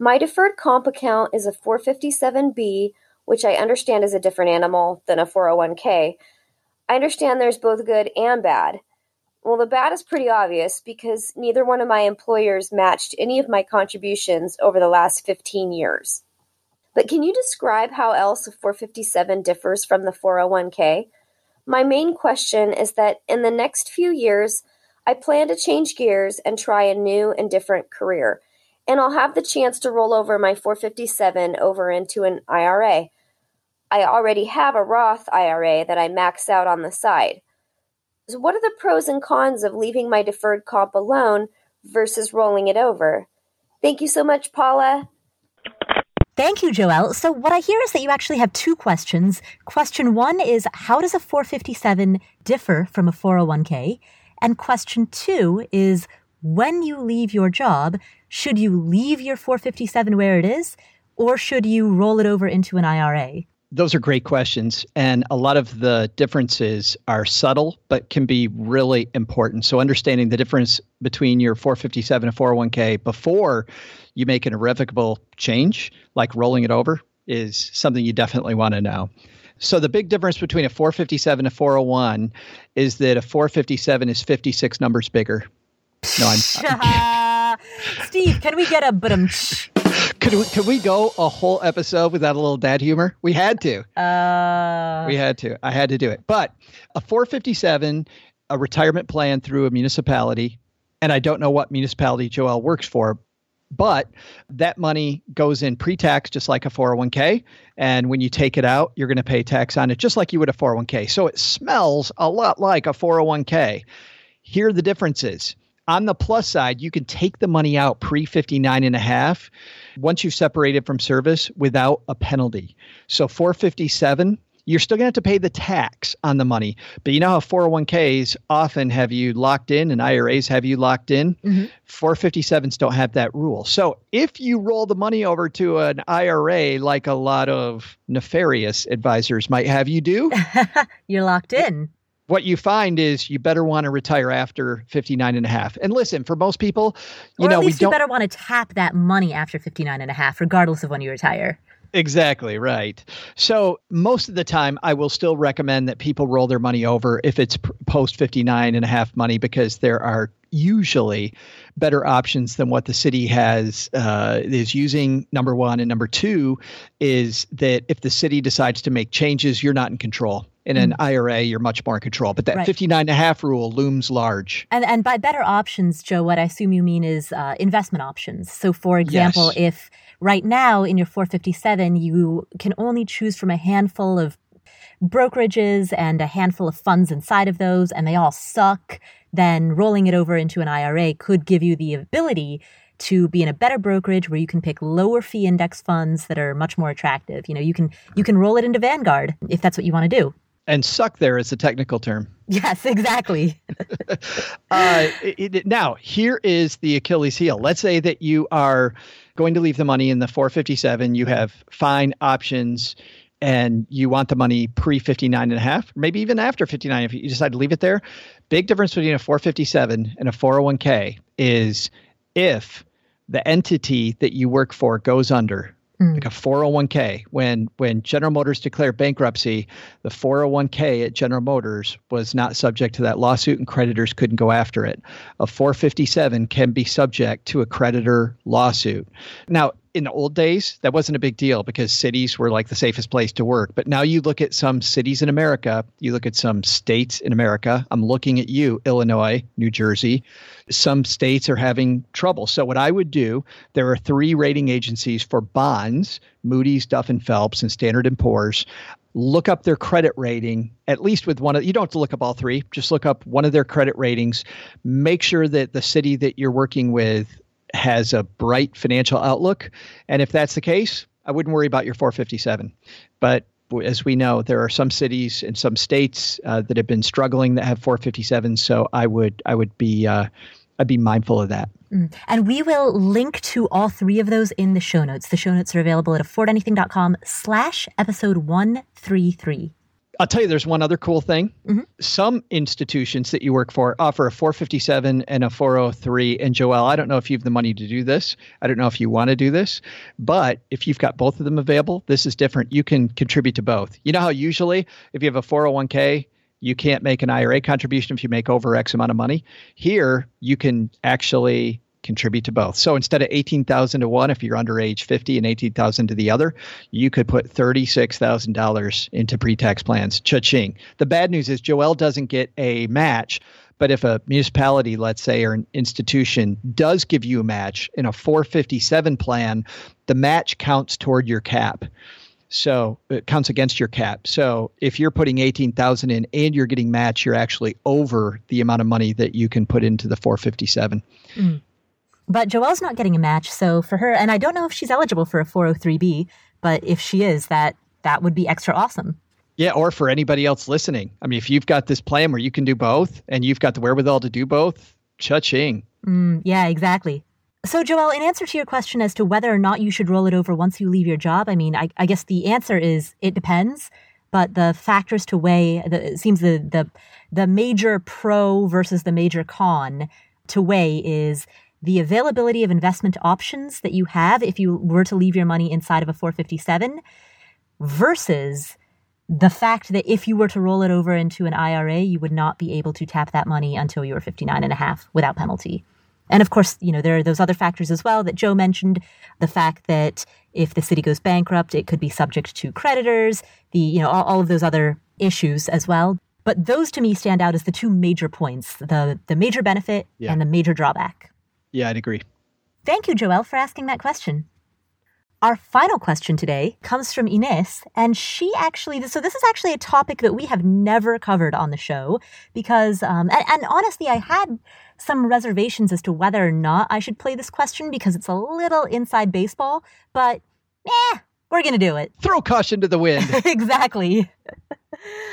My deferred comp account is a 457B, which I understand is a different animal than a 401k. I understand there's both good and bad. Well, the bad is pretty obvious because neither one of my employers matched any of my contributions over the last 15 years. But can you describe how else a 457 differs from the 401k? My main question is that in the next few years, I plan to change gears and try a new and different career. And I'll have the chance to roll over my 457 over into an IRA. I already have a Roth IRA that I max out on the side. So what are the pros and cons of leaving my deferred comp alone versus rolling it over? Thank you so much, Paula. Thank you, Joelle. So, what I hear is that you actually have two questions. Question one is How does a 457 differ from a 401k? And question two is When you leave your job, should you leave your 457 where it is, or should you roll it over into an IRA? Those are great questions. And a lot of the differences are subtle, but can be really important. So, understanding the difference between your 457 and 401k before you make an irrevocable change, like rolling it over, is something you definitely want to know. So, the big difference between a 457 and a 401 is that a 457 is 56 numbers bigger. No, I'm. I'm Steve, can we get a but could we, could we go a whole episode without a little dad humor? We had to. Uh... We had to. I had to do it. But a 457, a retirement plan through a municipality, and I don't know what municipality Joel works for, but that money goes in pre-tax just like a 401k and when you take it out you're going to pay tax on it just like you would a 401k so it smells a lot like a 401k here are the differences on the plus side, you can take the money out pre 59 and a half once you've separated from service without a penalty. So 457, you're still going to have to pay the tax on the money. But you know how 401ks often have you locked in and IRAs have you locked in? Mm-hmm. 457s don't have that rule. So if you roll the money over to an IRA, like a lot of nefarious advisors might have you do, you're locked in what you find is you better want to retire after 59 and a half. And listen, for most people, you or know, we don't. You better want to tap that money after 59 and a half, regardless of when you retire. Exactly right. So most of the time, I will still recommend that people roll their money over if it's post 59 and a half money because there are usually better options than what the city has uh, is using. Number one, and number two is that if the city decides to make changes, you're not in control. In an mm. IRA, you're much more in control. But that right. 59 and a half rule looms large. And and by better options, Joe, what I assume you mean is uh, investment options. So, for example, yes. if Right now in your 457, you can only choose from a handful of brokerages and a handful of funds inside of those, and they all suck. Then rolling it over into an IRA could give you the ability to be in a better brokerage where you can pick lower fee index funds that are much more attractive. You know, you can you can roll it into Vanguard if that's what you want to do. And suck there is a technical term. Yes, exactly. uh, it, it, now, here is the Achilles heel. Let's say that you are going to leave the money in the 457. You have fine options and you want the money pre 59 and a half, maybe even after 59 if you decide to leave it there. Big difference between a 457 and a 401k is if the entity that you work for goes under mm. like a 401k. When when General Motors declared bankruptcy, the 401k at General Motors was not subject to that lawsuit and creditors couldn't go after it. A 457 can be subject to a creditor lawsuit. Now, in the old days, that wasn't a big deal because cities were like the safest place to work. But now you look at some cities in America, you look at some states in America. I'm looking at you, Illinois, New Jersey. Some states are having trouble. So what I would do, there are three rating agencies for bonds, Moody's, Duff and Phelps, and Standard and Poor's look up their credit rating at least with one of you don't have to look up all three just look up one of their credit ratings make sure that the city that you're working with has a bright financial outlook. And if that's the case, I wouldn't worry about your 457. But as we know, there are some cities and some states uh, that have been struggling that have 457. So I would I would be uh, I'd be mindful of that. Mm. And we will link to all three of those in the show notes. The show notes are available at affordanything.com slash episode 133. I'll tell you, there's one other cool thing. Mm-hmm. Some institutions that you work for offer a 457 and a 403. And Joelle, I don't know if you have the money to do this. I don't know if you want to do this, but if you've got both of them available, this is different. You can contribute to both. You know how usually if you have a 401k, you can't make an IRA contribution if you make over X amount of money. Here, you can actually contribute to both. So instead of 18,000 to one if you're under age 50 and 18,000 to the other, you could put $36,000 into pre-tax plans. Cha-ching. The bad news is Joel doesn't get a match, but if a municipality, let's say, or an institution does give you a match in a 457 plan, the match counts toward your cap. So it counts against your cap. So if you're putting 18,000 in and you're getting match, you're actually over the amount of money that you can put into the 457. Mm. But Joelle's not getting a match, so for her, and I don't know if she's eligible for a 403b, but if she is, that that would be extra awesome. Yeah, or for anybody else listening. I mean, if you've got this plan where you can do both and you've got the wherewithal to do both, cha-ching. Mm, yeah, exactly. So, Joelle, in answer to your question as to whether or not you should roll it over once you leave your job, I mean, I, I guess the answer is it depends. But the factors to weigh, the, it seems the, the the major pro versus the major con to weigh is the availability of investment options that you have if you were to leave your money inside of a 457 versus the fact that if you were to roll it over into an IRA, you would not be able to tap that money until you were 59 and a half without penalty. And of course, you know, there are those other factors as well that Joe mentioned. The fact that if the city goes bankrupt, it could be subject to creditors, the, you know, all, all of those other issues as well. But those to me stand out as the two major points, the, the major benefit yeah. and the major drawback. Yeah, I'd agree. Thank you, Joelle, for asking that question. Our final question today comes from Ines, and she actually, so this is actually a topic that we have never covered on the show because, um, and, and honestly, I had some reservations as to whether or not I should play this question because it's a little inside baseball, but eh, We're going to do it. Throw caution to the wind. exactly.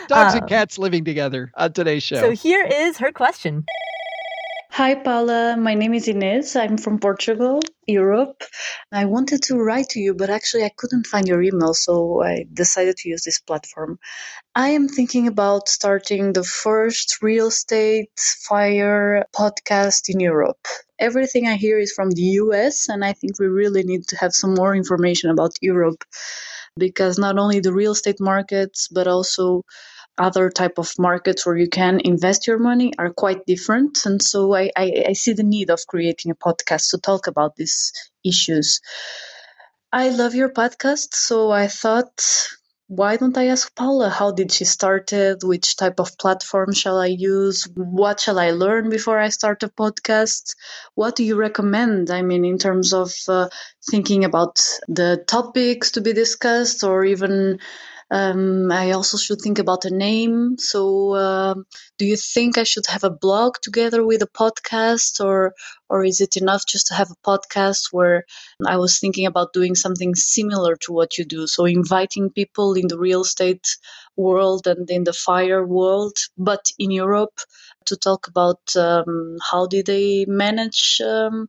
Dogs um, and cats living together on today's show. So here is her question. Hi, Paula. My name is Inês. I'm from Portugal, Europe. I wanted to write to you, but actually I couldn't find your email, so I decided to use this platform. I am thinking about starting the first real estate fire podcast in Europe. Everything I hear is from the US, and I think we really need to have some more information about Europe because not only the real estate markets, but also other type of markets where you can invest your money are quite different. And so I, I, I, see the need of creating a podcast to talk about these issues. I love your podcast so i thought why don't i ask paula how did she start it which type of platform shall i use what shall i learn before i start a podcast? What do you recommend? I mean in terms of uh, thinking about the topics to be discussed or even um, I also should think about a name. So, um, do you think I should have a blog together with a podcast, or or is it enough just to have a podcast? Where I was thinking about doing something similar to what you do, so inviting people in the real estate world and in the fire world, but in Europe, to talk about um, how did they manage um,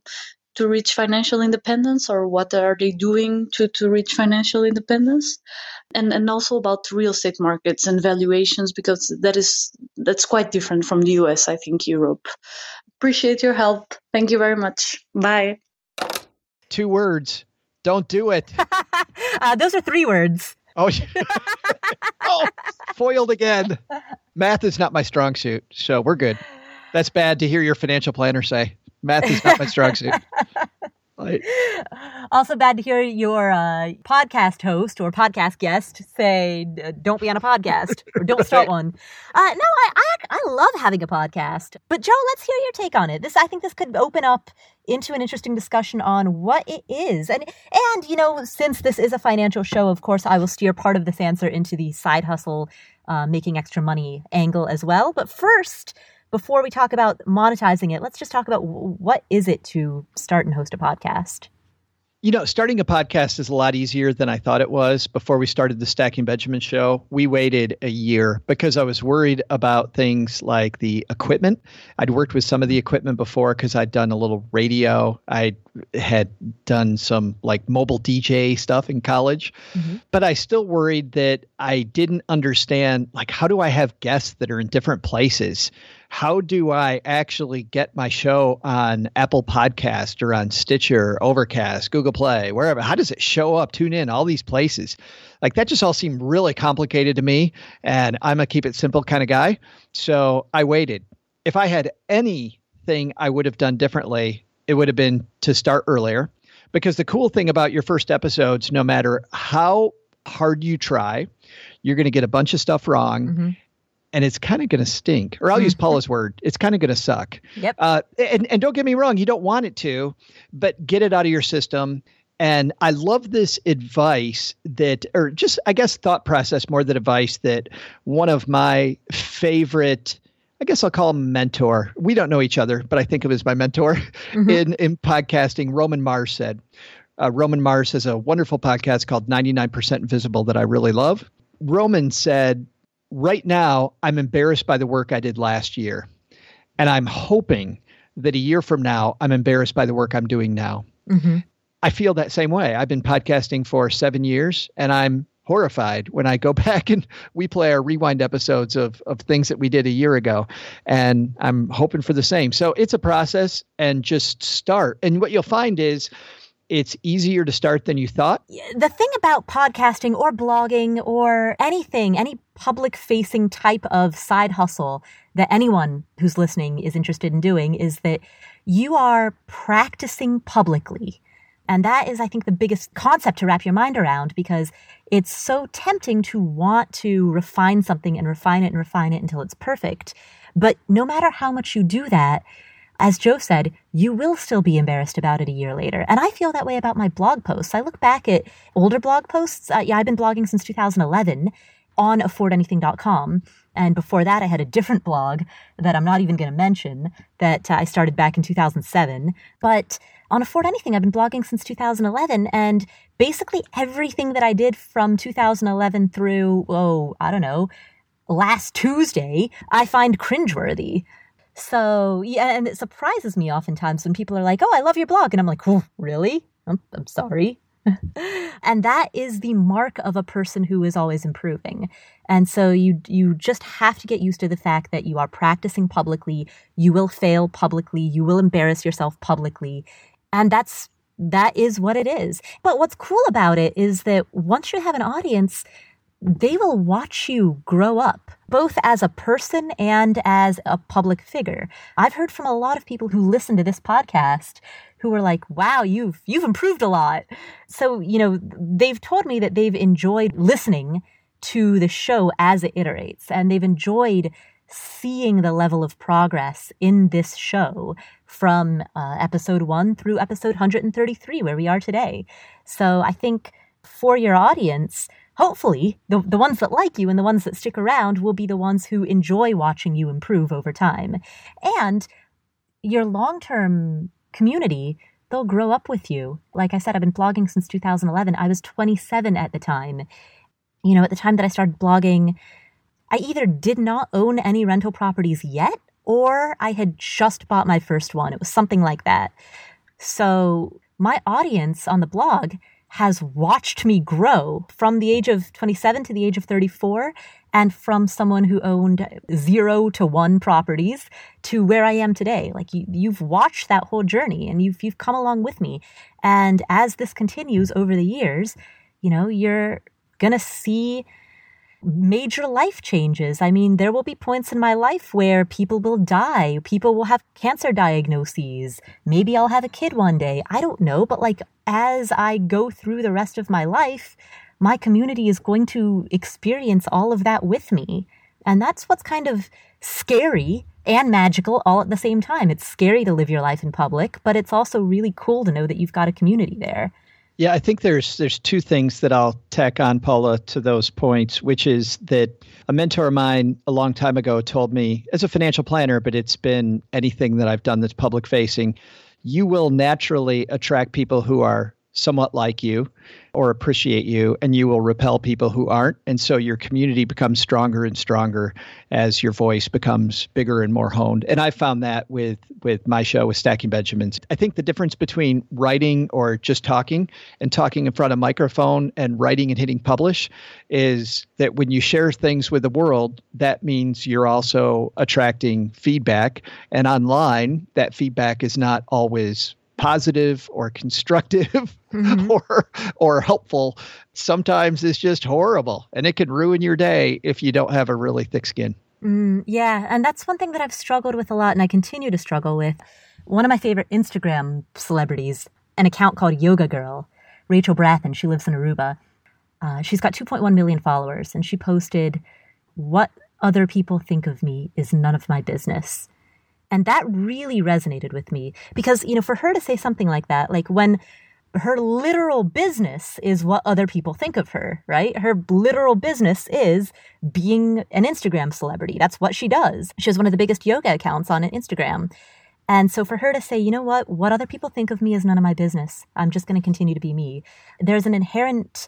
to reach financial independence or what are they doing to, to reach financial independence? And and also about real estate markets and valuations because that is that's quite different from the US I think Europe. Appreciate your help. Thank you very much. Bye. Two words. Don't do it. Uh, those are three words. Oh, oh foiled again. Math is not my strong suit so we're good. That's bad to hear your financial planner say Math is not my strong suit. Also, bad to hear your uh, podcast host or podcast guest say, "Don't be on a podcast or don't start one." Uh, no, I, I I love having a podcast, but Joe, let's hear your take on it. This I think this could open up into an interesting discussion on what it is, and and you know, since this is a financial show, of course, I will steer part of this answer into the side hustle, uh, making extra money angle as well. But first before we talk about monetizing it, let's just talk about what is it to start and host a podcast? You know, starting a podcast is a lot easier than I thought it was. Before we started the Stacking Benjamin show, we waited a year because I was worried about things like the equipment. I'd worked with some of the equipment before because I'd done a little radio. I had done some like mobile DJ stuff in college, mm-hmm. but I still worried that I didn't understand like how do I have guests that are in different places? How do I actually get my show on Apple Podcast or on Stitcher, Overcast, Google Play, wherever? How does it show up? Tune in, all these places. Like that just all seemed really complicated to me. And I'm a keep it simple kind of guy. So I waited. If I had anything I would have done differently, it would have been to start earlier. Because the cool thing about your first episodes, no matter how hard you try, you're going to get a bunch of stuff wrong. Mm-hmm and it's kind of going to stink. Or I'll use mm-hmm. Paula's word, it's kind of going to suck. Yep. Uh, and, and don't get me wrong, you don't want it to, but get it out of your system. And I love this advice that, or just, I guess, thought process more than advice that one of my favorite, I guess I'll call him mentor. We don't know each other, but I think of him as my mentor mm-hmm. in, in podcasting. Roman Mars said, uh, Roman Mars has a wonderful podcast called 99% Invisible that I really love. Roman said, right now, I'm embarrassed by the work I did last year. And I'm hoping that a year from now, I'm embarrassed by the work I'm doing now. Mm-hmm. I feel that same way. I've been podcasting for seven years and I'm horrified when I go back and we play our rewind episodes of, of things that we did a year ago. And I'm hoping for the same. So it's a process and just start. And what you'll find is, it's easier to start than you thought? The thing about podcasting or blogging or anything, any public facing type of side hustle that anyone who's listening is interested in doing is that you are practicing publicly. And that is, I think, the biggest concept to wrap your mind around because it's so tempting to want to refine something and refine it and refine it until it's perfect. But no matter how much you do that, as Joe said, you will still be embarrassed about it a year later. And I feel that way about my blog posts. I look back at older blog posts. Uh, yeah, I've been blogging since 2011 on affordanything.com. And before that, I had a different blog that I'm not even going to mention that uh, I started back in 2007. But on Afford Anything, I've been blogging since 2011. And basically everything that I did from 2011 through, oh, I don't know, last Tuesday, I find cringeworthy. So, yeah, and it surprises me oftentimes when people are like, oh, I love your blog. And I'm like, really? I'm, I'm sorry. and that is the mark of a person who is always improving. And so you you just have to get used to the fact that you are practicing publicly, you will fail publicly, you will embarrass yourself publicly, and that's that is what it is. But what's cool about it is that once you have an audience, they will watch you grow up, both as a person and as a public figure. I've heard from a lot of people who listen to this podcast who were like, "Wow, you've you've improved a lot." So, you know, they've told me that they've enjoyed listening to the show as it iterates and they've enjoyed seeing the level of progress in this show from uh, episode 1 through episode 133 where we are today. So, I think for your audience, hopefully the, the ones that like you and the ones that stick around will be the ones who enjoy watching you improve over time. And your long-term community, they'll grow up with you. Like I said, I've been blogging since 2011. I was 27 at the time. You know, at the time that I started blogging, I either did not own any rental properties yet or I had just bought my first one. It was something like that. So my audience on the blog has watched me grow from the age of 27 to the age of 34 and from someone who owned zero to one properties to where I am today. Like you, you've watched that whole journey and you've, you've come along with me. And as this continues over the years, you know, you're going to see major life changes. I mean, there will be points in my life where people will die. People will have cancer diagnoses. Maybe I'll have a kid one day. I don't know. But like, as I go through the rest of my life, my community is going to experience all of that with me. And that's what's kind of scary and magical all at the same time. It's scary to live your life in public, but it's also really cool to know that you've got a community there. Yeah, I think there's there's two things that I'll tack on, Paula, to those points, which is that a mentor of mine a long time ago told me, as a financial planner, but it's been anything that I've done that's public facing, you will naturally attract people who are somewhat like you or appreciate you and you will repel people who aren't. And so your community becomes stronger and stronger as your voice becomes bigger and more honed. And i found that with with my show with stacking benjamins. I think the difference between writing or just talking and talking in front of a microphone and writing and hitting publish is that when you share things with the world that means you're also attracting feedback. And online that feedback is not always positive or constructive mm-hmm. or or helpful sometimes it's just horrible and it can ruin your day if you don't have a really thick skin. Mm, yeah and that's one thing that i've struggled with a lot and i continue to struggle with. One of my favorite instagram celebrities an account called yoga girl rachel brathen she lives in aruba. Uh, she's got 2.1 million followers and she posted what other people think of me is none of my business and that really resonated with me because, you know, for her to say something like that, like when her literal business is what other people think of her, right? Her literal business is being an Instagram celebrity. That's what she does. She has one of the biggest yoga accounts on Instagram. And so for her to say, you know what, what other people think of me is none of my business. I'm just going to continue to be me. There's an inherent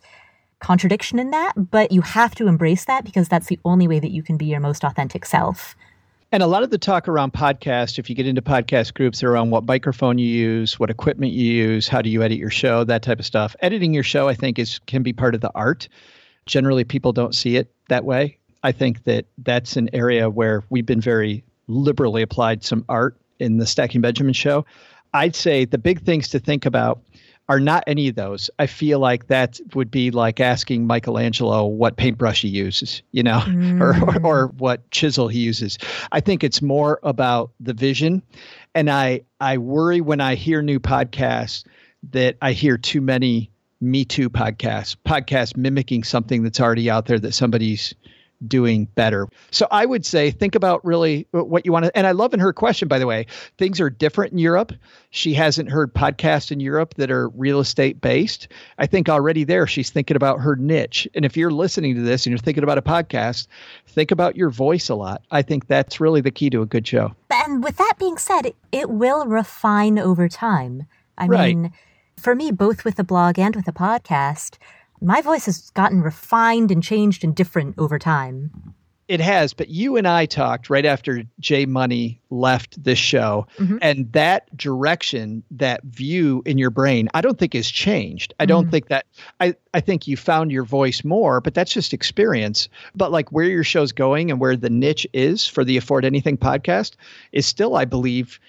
contradiction in that, but you have to embrace that because that's the only way that you can be your most authentic self. And a lot of the talk around podcast, if you get into podcast groups, are around what microphone you use, what equipment you use, how do you edit your show, that type of stuff. Editing your show, I think, is can be part of the art. Generally, people don't see it that way. I think that that's an area where we've been very liberally applied some art in the Stacking Benjamin show. I'd say the big things to think about are not any of those. I feel like that would be like asking Michelangelo what paintbrush he uses, you know, mm. or, or, or what chisel he uses. I think it's more about the vision, and I I worry when I hear new podcasts that I hear too many Me Too podcasts, podcasts mimicking something that's already out there that somebody's doing better. So I would say think about really what you want to and I love in her question by the way, things are different in Europe. She hasn't heard podcasts in Europe that are real estate based. I think already there she's thinking about her niche. And if you're listening to this and you're thinking about a podcast, think about your voice a lot. I think that's really the key to a good show. And with that being said, it will refine over time. I right. mean, for me both with the blog and with the podcast, my voice has gotten refined and changed and different over time. It has, but you and I talked right after Jay Money left this show, mm-hmm. and that direction, that view in your brain, I don't think has changed. I don't mm-hmm. think that I, I think you found your voice more, but that's just experience. But like where your show's going and where the niche is for the Afford Anything podcast is still, I believe,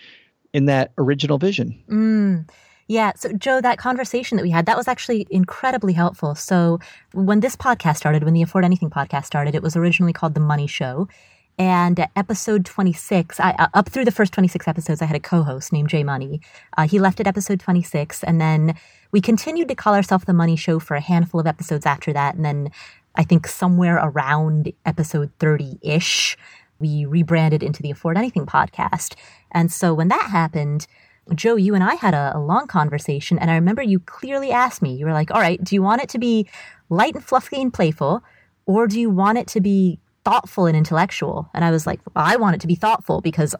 in that original vision. Mm. Yeah. So, Joe, that conversation that we had, that was actually incredibly helpful. So, when this podcast started, when the Afford Anything podcast started, it was originally called The Money Show. And episode 26, I, uh, up through the first 26 episodes, I had a co host named Jay Money. Uh, he left at episode 26. And then we continued to call ourselves The Money Show for a handful of episodes after that. And then I think somewhere around episode 30 ish, we rebranded into the Afford Anything podcast. And so when that happened, Joe, you and I had a, a, long conversation, and I remember you clearly asked me, you were like, all right, do you want it to be light and fluffy and playful, or do you want it to be thoughtful and intellectual? And I was like, well, I want it to be thoughtful because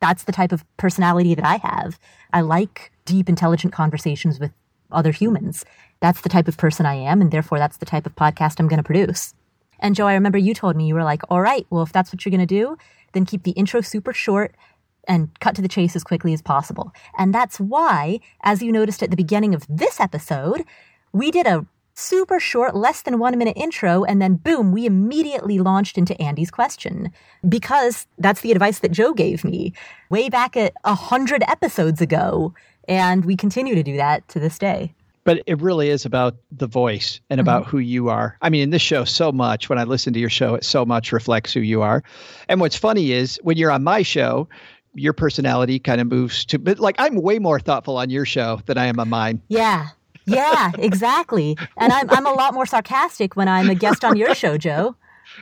that's the type of personality that I have. I like deep, intelligent conversations with other humans. That's the type of person I am, and therefore that's the type of podcast I'm going to produce. And Joe, I remember you told me, you were like, all right, well, if that's what you're going to do, then keep the intro super short and cut to the chase as quickly as possible. And that's why, as you noticed at the beginning of this episode, we did a super short, less than one minute intro, and then boom, we immediately launched into Andy's question. Because that's the advice that Joe gave me way back at a hundred episodes ago. And we continue to do that to this day but it really is about the voice and about mm-hmm. who you are. I mean, in this show, so much, when I listen to your show, it so much reflects who you are. And what's funny is when you're on my show, your personality kind of moves to but like I'm way more thoughtful on your show than I am on mine. Yeah. Yeah, exactly. And I'm I'm a lot more sarcastic when I'm a guest on your show, Joe.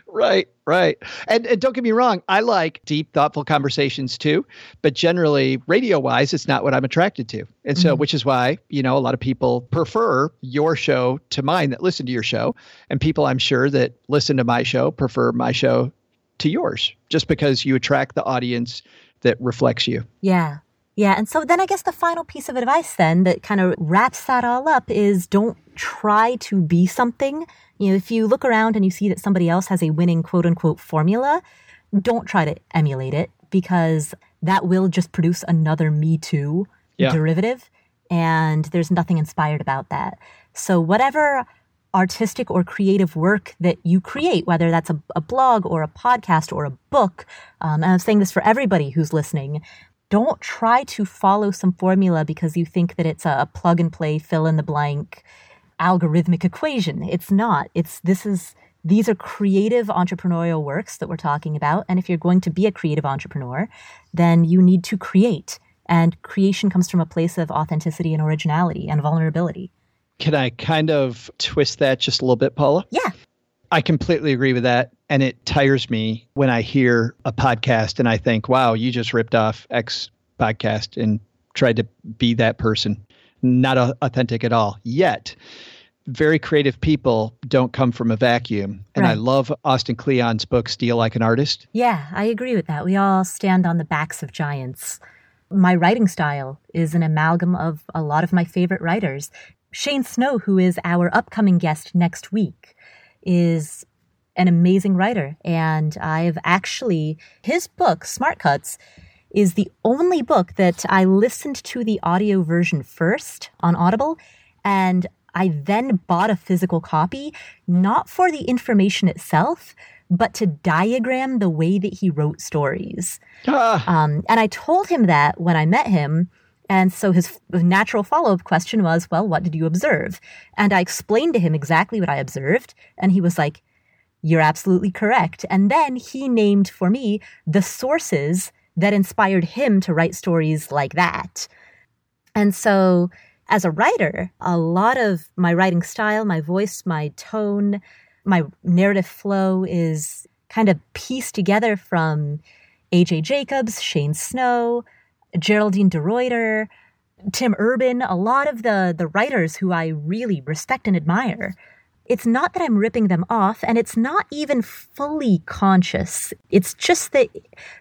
Right, right. And, and don't get me wrong, I like deep, thoughtful conversations too. But generally, radio wise, it's not what I'm attracted to. And so, mm-hmm. which is why, you know, a lot of people prefer your show to mine that listen to your show. And people I'm sure that listen to my show prefer my show to yours just because you attract the audience that reflects you. Yeah. Yeah. And so then I guess the final piece of advice then that kind of wraps that all up is don't try to be something. You know, if you look around and you see that somebody else has a winning quote unquote formula, don't try to emulate it because that will just produce another Me Too yeah. derivative. And there's nothing inspired about that. So whatever artistic or creative work that you create, whether that's a, a blog or a podcast or a book. Um, and I'm saying this for everybody who's listening. Don't try to follow some formula because you think that it's a, a plug and play, fill in the blank algorithmic equation. It's not. It's this is these are creative entrepreneurial works that we're talking about. And if you're going to be a creative entrepreneur, then you need to create. And creation comes from a place of authenticity and originality and vulnerability. Can I kind of twist that just a little bit, Paula? Yeah. I completely agree with that. And it tires me when I hear a podcast and I think, wow, you just ripped off X podcast and tried to be that person. Not authentic at all. Yet, very creative people don't come from a vacuum. And right. I love Austin Kleon's book, Steal Like an Artist. Yeah, I agree with that. We all stand on the backs of giants. My writing style is an amalgam of a lot of my favorite writers. Shane Snow, who is our upcoming guest next week, is an amazing writer. And I've actually, his book, Smart Cuts, is the only book that I listened to the audio version first on Audible. And I then bought a physical copy, not for the information itself, but to diagram the way that he wrote stories. Ah. Um, and I told him that when I met him. And so his natural follow up question was, well, what did you observe? And I explained to him exactly what I observed. And he was like, you're absolutely correct. And then he named for me the sources that inspired him to write stories like that. And so as a writer, a lot of my writing style, my voice, my tone, my narrative flow is kind of pieced together from AJ Jacobs, Shane Snow, Geraldine DeRuyter, Tim Urban, a lot of the the writers who I really respect and admire. It's not that I'm ripping them off, and it's not even fully conscious. It's just that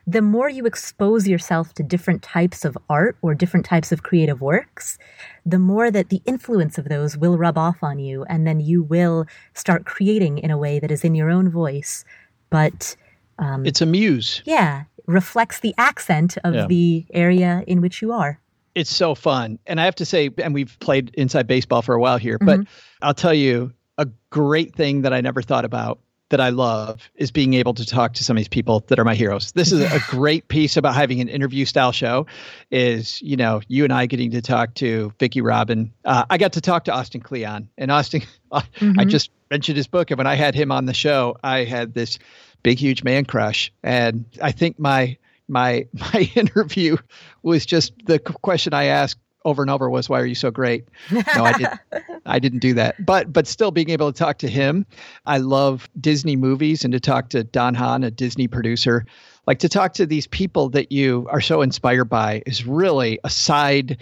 the more you expose yourself to different types of art or different types of creative works, the more that the influence of those will rub off on you, and then you will start creating in a way that is in your own voice, but um, it's a muse. Yeah, reflects the accent of Yeah. the area in which you are. it's so fun. And I have to say, and we've played inside baseball for a while here, but I'll tell you a great thing that I never thought about that I love is being able to talk to some of these people that are my heroes. This is a great piece about having an interview style show is, you know, you and I getting to talk to Vicki Robin. Uh, I got to talk to Austin Kleon and Austin, I Mhm. just mentioned his book. And when I had him on the show, I had this big, huge man crush. And I think my, my my interview was just the question I asked over and over was why are you so great? No, I didn't. I didn't do that. But but still being able to talk to him, I love Disney movies and to talk to Don Hahn, a Disney producer, like to talk to these people that you are so inspired by is really a side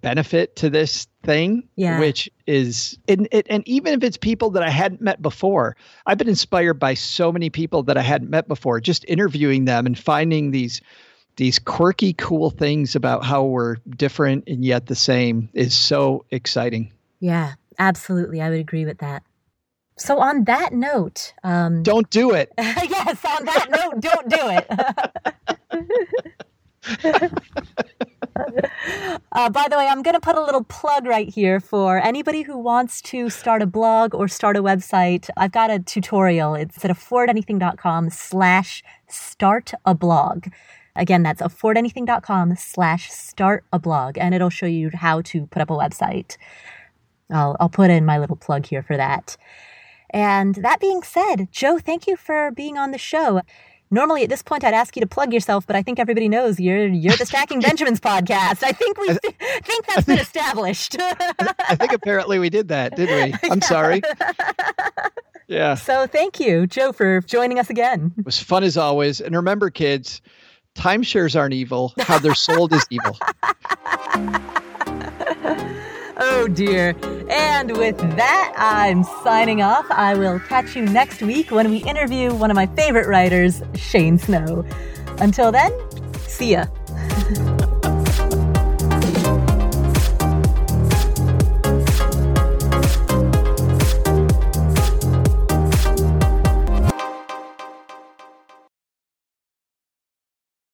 benefit to this thing Yeah. which is and, and and even if it's people that i hadn't met before i've been inspired by so many people that i hadn't met before just interviewing them and finding these these quirky cool things about how we're different and yet the same is so exciting Yeah, absolutely. I would agree with that. So on that note, um, don't do it yes, on that note, don't do it. uh, by the way, I'm going to put a little plug right here for anybody who wants to start a blog or start a website. I've got a tutorial. It's at affordanything.com slash start a blog. Again, that's affordanything.com slash start a blog, and it'll show you how to put up a website. I'll, I'll put in my little plug here for that. And that being said, Joe, thank you for being on the show. Normally at this point I'd ask you to plug yourself, but I think everybody knows you're you're the Stacking Benjamins podcast. I think we think that's been established. i think apparently we did that did we? I'm sorry. Yeah. So thank you, Joe, for joining us again. it was fun as always. And remember kids timeshares aren't evil. How they're sold is evil Oh dear. And with that, I'm signing off. I will catch you next week when we interview one of my favorite writers, Shane Snow. Until then, see ya.